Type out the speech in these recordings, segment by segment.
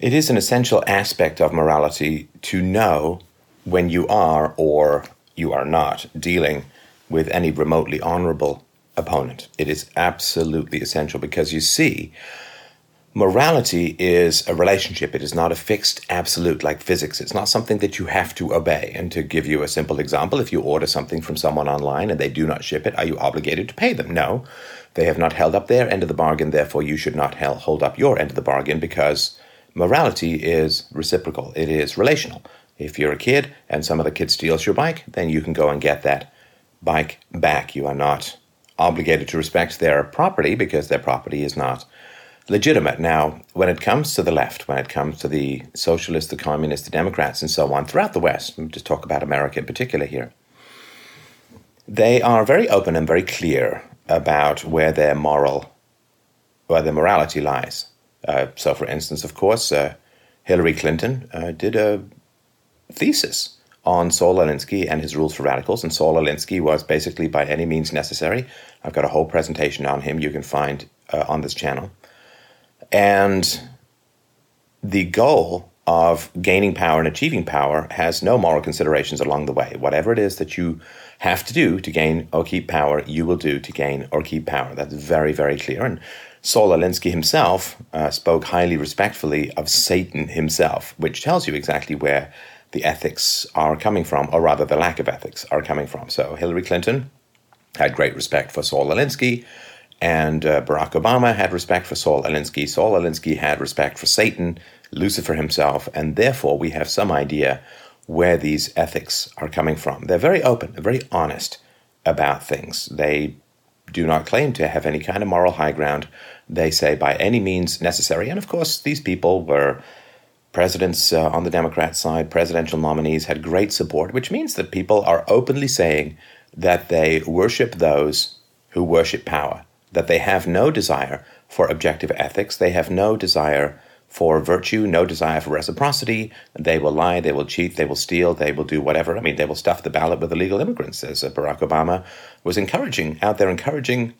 It is an essential aspect of morality to know when you are or you are not dealing with any remotely honorable opponent. It is absolutely essential because you see, morality is a relationship. It is not a fixed absolute like physics. It's not something that you have to obey. And to give you a simple example, if you order something from someone online and they do not ship it, are you obligated to pay them? No. They have not held up their end of the bargain, therefore, you should not hold up your end of the bargain because morality is reciprocal, it is relational. If you're a kid and some other kid steals your bike, then you can go and get that bike back. You are not obligated to respect their property because their property is not legitimate. Now, when it comes to the left, when it comes to the socialists, the communists, the Democrats, and so on throughout the West, just talk about America in particular here, they are very open and very clear about where their moral, where their morality lies. Uh, so, for instance, of course, uh, Hillary Clinton uh, did a thesis on Saul Alinsky and his rules for radicals. And Saul Alinsky was basically by any means necessary. I've got a whole presentation on him you can find uh, on this channel. And the goal of gaining power and achieving power has no moral considerations along the way. Whatever it is that you have to do to gain or keep power, you will do to gain or keep power. That's very, very clear. And Saul Alinsky himself uh, spoke highly respectfully of Satan himself, which tells you exactly where the ethics are coming from, or rather, the lack of ethics are coming from. So, Hillary Clinton had great respect for Saul Alinsky, and uh, Barack Obama had respect for Saul Alinsky. Saul Alinsky had respect for Satan, Lucifer himself, and therefore we have some idea where these ethics are coming from. They're very open, very honest about things. They do not claim to have any kind of moral high ground. They say by any means necessary. And of course, these people were presidents uh, on the Democrat side, presidential nominees had great support, which means that people are openly saying that they worship those who worship power, that they have no desire for objective ethics, they have no desire for virtue, no desire for reciprocity. They will lie, they will cheat, they will steal, they will do whatever. I mean, they will stuff the ballot with illegal immigrants, as uh, Barack Obama was encouraging, out there encouraging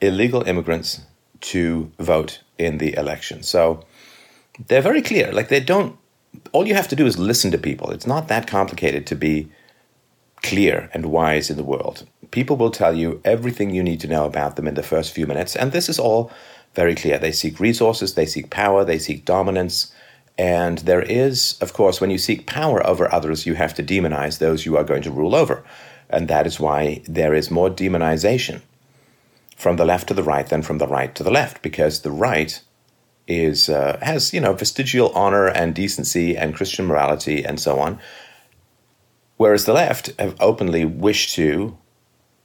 illegal immigrants to vote in the election. So, they're very clear. Like they don't. All you have to do is listen to people. It's not that complicated to be clear and wise in the world. People will tell you everything you need to know about them in the first few minutes, and this is all very clear. They seek resources, they seek power, they seek dominance. And there is, of course, when you seek power over others, you have to demonize those you are going to rule over. And that is why there is more demonization from the left to the right than from the right to the left, because the right is uh, has you know vestigial honor and decency and Christian morality and so on, whereas the left have openly wished to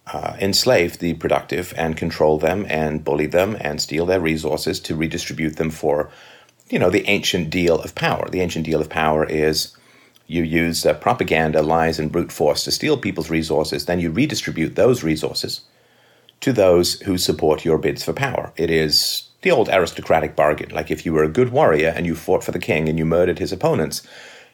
uh, enslave the productive and control them and bully them and steal their resources to redistribute them for you know the ancient deal of power. The ancient deal of power is you use uh, propaganda, lies, and brute force to steal people's resources, then you redistribute those resources to those who support your bids for power. It is the old aristocratic bargain. Like if you were a good warrior and you fought for the king and you murdered his opponents,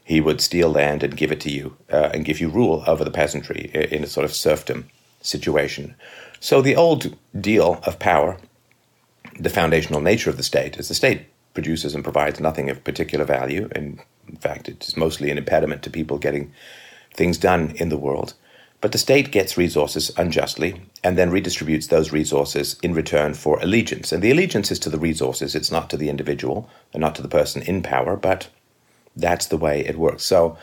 he would steal land and give it to you uh, and give you rule over the peasantry in a sort of serfdom situation. So the old deal of power, the foundational nature of the state, is the state produces and provides nothing of particular value. In fact, it's mostly an impediment to people getting things done in the world. But the state gets resources unjustly and then redistributes those resources in return for allegiance. And the allegiance is to the resources, it's not to the individual and not to the person in power, but that's the way it works. So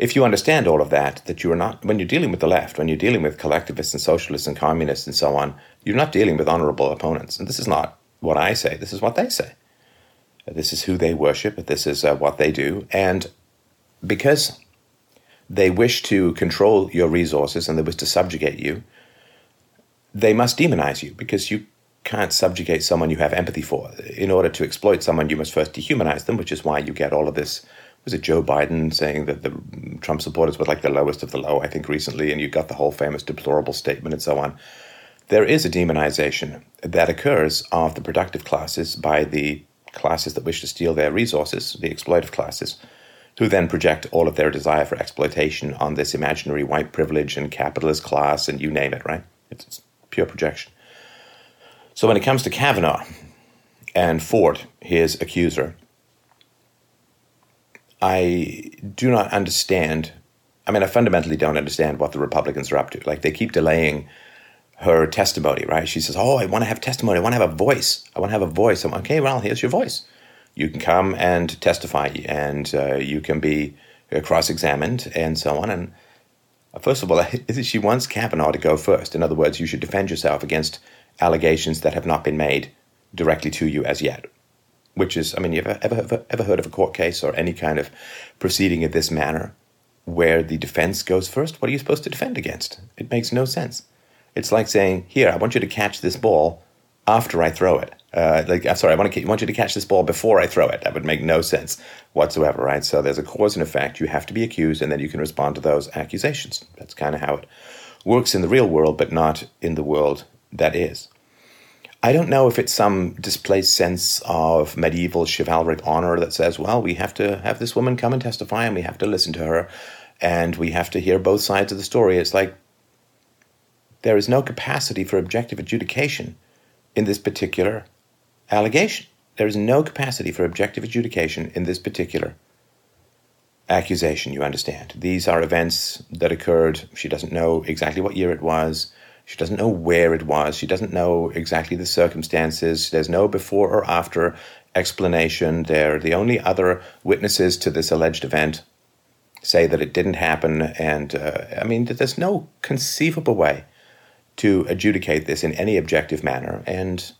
if you understand all of that, that you are not, when you're dealing with the left, when you're dealing with collectivists and socialists and communists and so on, you're not dealing with honorable opponents. And this is not what I say, this is what they say. This is who they worship, this is uh, what they do. And because they wish to control your resources and they wish to subjugate you, they must demonize you because you can't subjugate someone you have empathy for. In order to exploit someone, you must first dehumanize them, which is why you get all of this. Was it Joe Biden saying that the Trump supporters were like the lowest of the low, I think, recently, and you got the whole famous deplorable statement and so on. There is a demonization that occurs of the productive classes by the classes that wish to steal their resources, the exploitive classes, who then project all of their desire for exploitation on this imaginary white privilege and capitalist class and you name it, right? It's, it's pure projection. So when it comes to Kavanaugh and Ford, his accuser, I do not understand. I mean, I fundamentally don't understand what the Republicans are up to. Like, they keep delaying her testimony, right? She says, Oh, I want to have testimony. I want to have a voice. I want to have a voice. I'm okay, well, here's your voice. You can come and testify, and uh, you can be uh, cross examined, and so on. And uh, first of all, she wants Kavanaugh to go first. In other words, you should defend yourself against allegations that have not been made directly to you as yet. Which is, I mean, you've ever, ever, ever heard of a court case or any kind of proceeding of this manner where the defense goes first? What are you supposed to defend against? It makes no sense. It's like saying, "Here, I want you to catch this ball after I throw it." Uh, like, I'm sorry, I want to want you to catch this ball before I throw it. That would make no sense whatsoever, right? So there's a cause and effect. You have to be accused, and then you can respond to those accusations. That's kind of how it works in the real world, but not in the world that is. I don't know if it's some displaced sense of medieval chivalric honor that says, well, we have to have this woman come and testify and we have to listen to her and we have to hear both sides of the story. It's like there is no capacity for objective adjudication in this particular allegation. There is no capacity for objective adjudication in this particular accusation, you understand. These are events that occurred. She doesn't know exactly what year it was. She doesn't know where it was. She doesn't know exactly the circumstances. There's no before or after explanation. There, the only other witnesses to this alleged event say that it didn't happen. And uh, I mean, there's no conceivable way to adjudicate this in any objective manner. And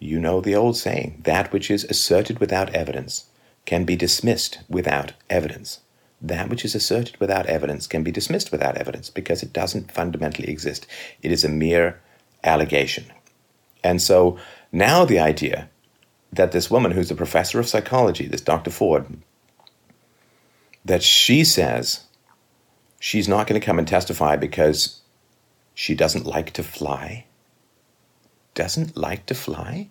you know the old saying that which is asserted without evidence can be dismissed without evidence. That which is asserted without evidence can be dismissed without evidence because it doesn't fundamentally exist. It is a mere allegation. And so now the idea that this woman who's a professor of psychology, this Dr. Ford, that she says she's not going to come and testify because she doesn't like to fly? Doesn't like to fly?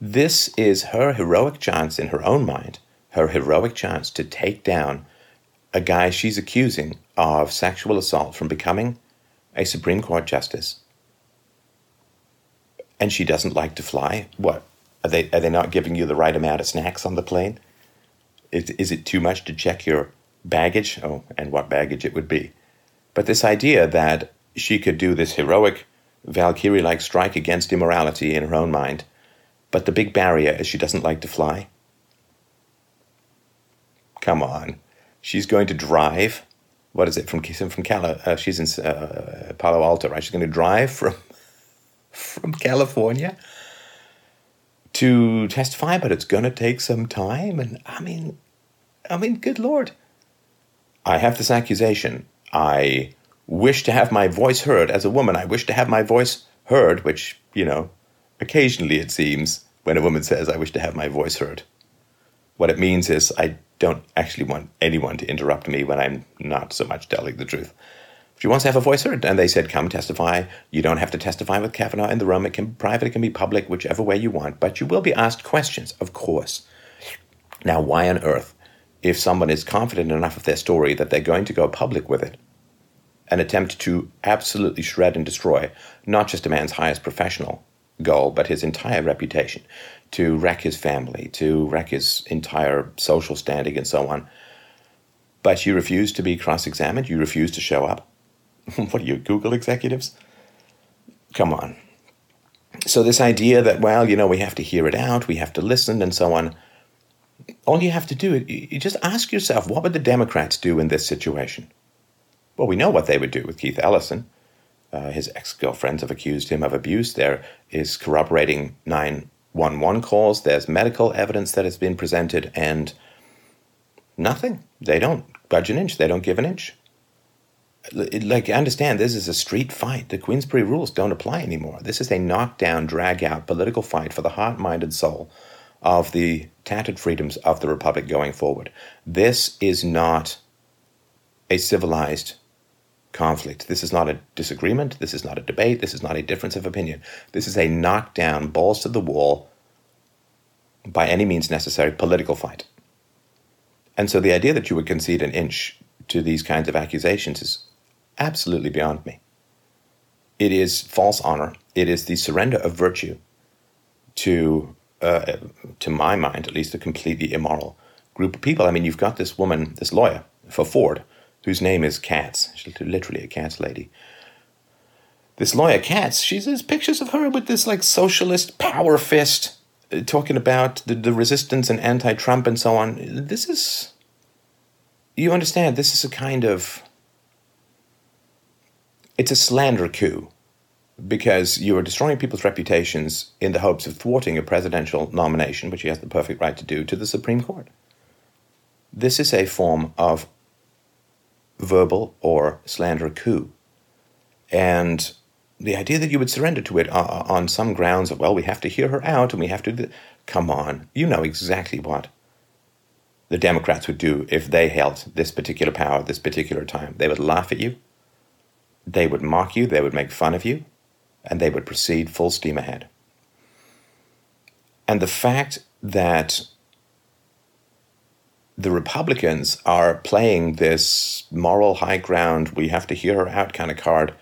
This is her heroic chance in her own mind, her heroic chance to take down a guy she's accusing of sexual assault from becoming a Supreme Court justice. And she doesn't like to fly. What? Are they, are they not giving you the right amount of snacks on the plane? Is, is it too much to check your baggage? Oh, and what baggage it would be. But this idea that she could do this heroic, Valkyrie like strike against immorality in her own mind, but the big barrier is she doesn't like to fly. Come on. She's going to drive. What is it from from Cali- uh, She's in uh, Palo Alto, right? She's going to drive from from California to testify, but it's going to take some time. And I mean, I mean, good lord. I have this accusation. I wish to have my voice heard. As a woman, I wish to have my voice heard, which, you know, occasionally it seems when a woman says, I wish to have my voice heard. What it means is I don't actually want anyone to interrupt me when I'm not so much telling the truth. She wants to have a voice heard, and they said, Come testify. You don't have to testify with Kavanaugh in the room. It can be private, it can be public, whichever way you want, but you will be asked questions, of course. Now, why on earth, if someone is confident enough of their story that they're going to go public with it, an attempt to absolutely shred and destroy not just a man's highest professional goal, but his entire reputation, to wreck his family, to wreck his entire social standing, and so on. But you refuse to be cross examined, you refuse to show up. what are you, Google executives? Come on. So, this idea that, well, you know, we have to hear it out, we have to listen, and so on. All you have to do, you just ask yourself, what would the Democrats do in this situation? Well, we know what they would do with Keith Ellison. Uh, his ex girlfriends have accused him of abuse. There is corroborating 911 calls. There's medical evidence that has been presented, and nothing. They don't budge an inch. They don't give an inch. Like, understand, this is a street fight. The Queensberry rules don't apply anymore. This is a knockdown, drag out political fight for the heart, mind, and soul of the tattered freedoms of the Republic going forward. This is not a civilized conflict. This is not a disagreement. This is not a debate. This is not a difference of opinion. This is a knockdown, balls to the wall, by any means necessary political fight. And so the idea that you would concede an inch to these kinds of accusations is absolutely beyond me. It is false honor. It is the surrender of virtue to, uh, to my mind, at least, a completely immoral group of people. I mean, you've got this woman, this lawyer for Ford, whose name is Katz. She's literally a Katz lady. This lawyer Katz, she says pictures of her with this like socialist power fist, uh, talking about the, the resistance and anti-Trump and so on. This is, you understand, this is a kind of, it's a slander coup because you are destroying people's reputations in the hopes of thwarting a presidential nomination, which he has the perfect right to do, to the Supreme Court. This is a form of verbal or slander coup. And the idea that you would surrender to it uh, uh, on some grounds of, well, we have to hear her out and we have to. Come on. You know exactly what the Democrats would do if they held this particular power at this particular time. They would laugh at you, they would mock you, they would make fun of you, and they would proceed full steam ahead. And the fact that the Republicans are playing this moral high ground, we have to hear her out kind of card,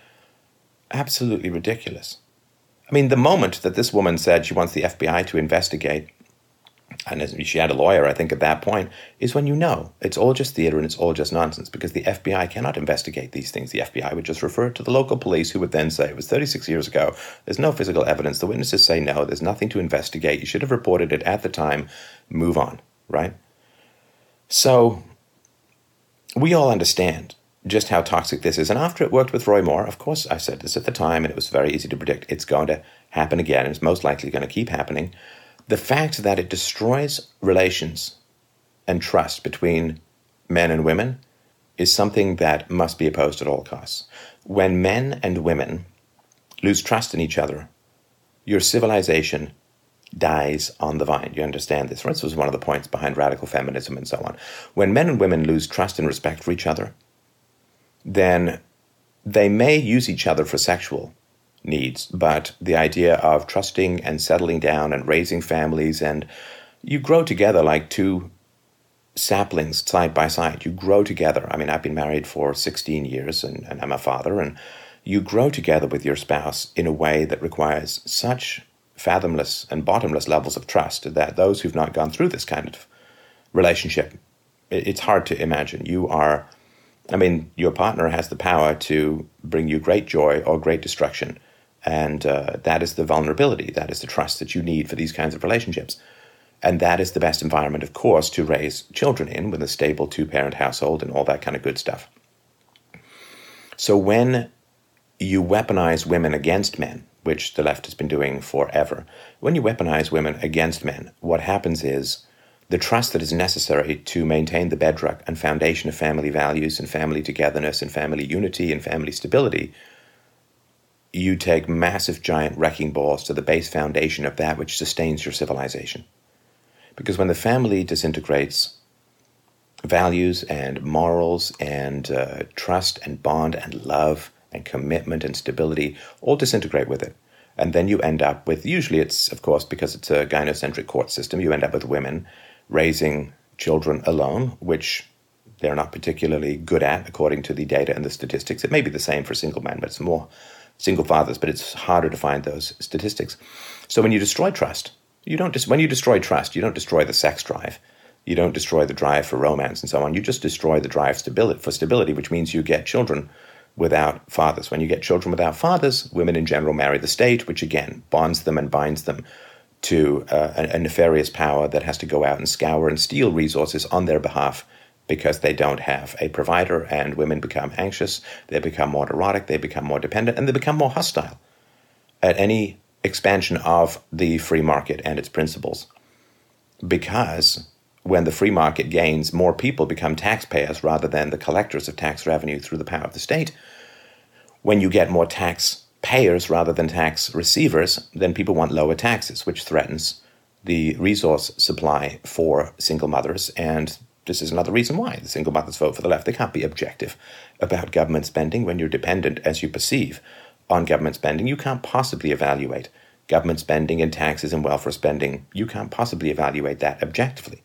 absolutely ridiculous. I mean, the moment that this woman said she wants the FBI to investigate, and she had a lawyer, I think, at that point, is when you know it's all just theater and it's all just nonsense because the FBI cannot investigate these things. The FBI would just refer it to the local police, who would then say, It was 36 years ago. There's no physical evidence. The witnesses say no. There's nothing to investigate. You should have reported it at the time. Move on, right? So we all understand just how toxic this is. And after it worked with Roy Moore, of course, I said this at the time, and it was very easy to predict it's going to happen again, and it's most likely going to keep happening the fact that it destroys relations and trust between men and women is something that must be opposed at all costs. When men and women lose trust in each other, your civilization dies on the vine. You understand this? This was one of the points behind radical feminism and so on. When men and women lose trust and respect for each other, then they may use each other for sexual needs, but the idea of trusting and settling down and raising families, and you grow together like two saplings side by side. You grow together. I mean, I've been married for 16 years and, and I'm a father, and you grow together with your spouse in a way that requires such fathomless and bottomless levels of trust that those who've not gone through this kind of relationship, it's hard to imagine. You are, I mean, your partner has the power to bring you great joy or great destruction and uh, that is the vulnerability, that is the trust that you need for these kinds of relationships. And that is the best environment, of course, to raise children in with a stable two parent household and all that kind of good stuff. So when you weaponize women against men, which the left has been doing forever, when you weaponize women against men, what happens is the trust that is necessary to maintain the bedrock and foundation of family values and family togetherness and family unity and family stability you take massive giant wrecking balls to the base foundation of that which sustains your civilization. Because when the family disintegrates, values and morals and uh, trust and bond and love and commitment and stability all disintegrate with it. And then you end up with, usually it's, of course, because it's a gynocentric court system, you end up with women raising children alone, which they're not particularly good at according to the data and the statistics. It may be the same for single men, but it's more single fathers, but it's harder to find those statistics. So when you destroy trust, you don't just when you destroy trust, you don't destroy the sex drive. You don't destroy the drive for romance and so on. You just destroy the drive stability, for stability, which means you get children without fathers. When you get children without fathers, women in general marry the state, which again bonds them and binds them to uh, a, a nefarious power that has to go out and scour and steal resources on their behalf because they don't have a provider, and women become anxious, they become more erotic, they become more dependent, and they become more hostile at any expansion of the free market and its principles. Because when the free market gains, more people become taxpayers rather than the collectors of tax revenue through the power of the state. When you get more tax payers rather than tax receivers, then people want lower taxes, which threatens the resource supply for single mothers and this is another reason why the single mothers vote for the left. They can't be objective about government spending when you're dependent, as you perceive, on government spending. You can't possibly evaluate government spending and taxes and welfare spending. You can't possibly evaluate that objectively.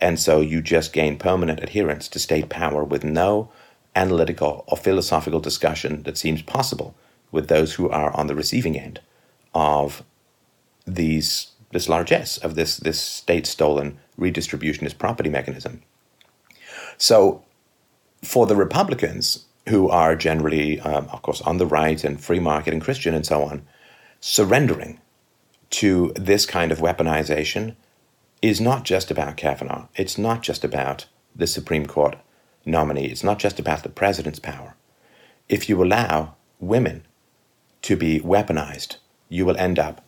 And so you just gain permanent adherence to state power with no analytical or philosophical discussion that seems possible with those who are on the receiving end of these this largesse of this this state stolen redistributionist property mechanism. So, for the Republicans, who are generally, um, of course, on the right and free market and Christian and so on, surrendering to this kind of weaponization is not just about Kavanaugh. It's not just about the Supreme Court nominee. It's not just about the president's power. If you allow women to be weaponized, you will end up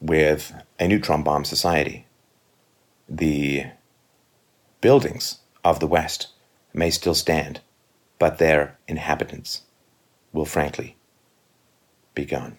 with a neutron bomb society. The buildings of the West may still stand, but their inhabitants will frankly be gone.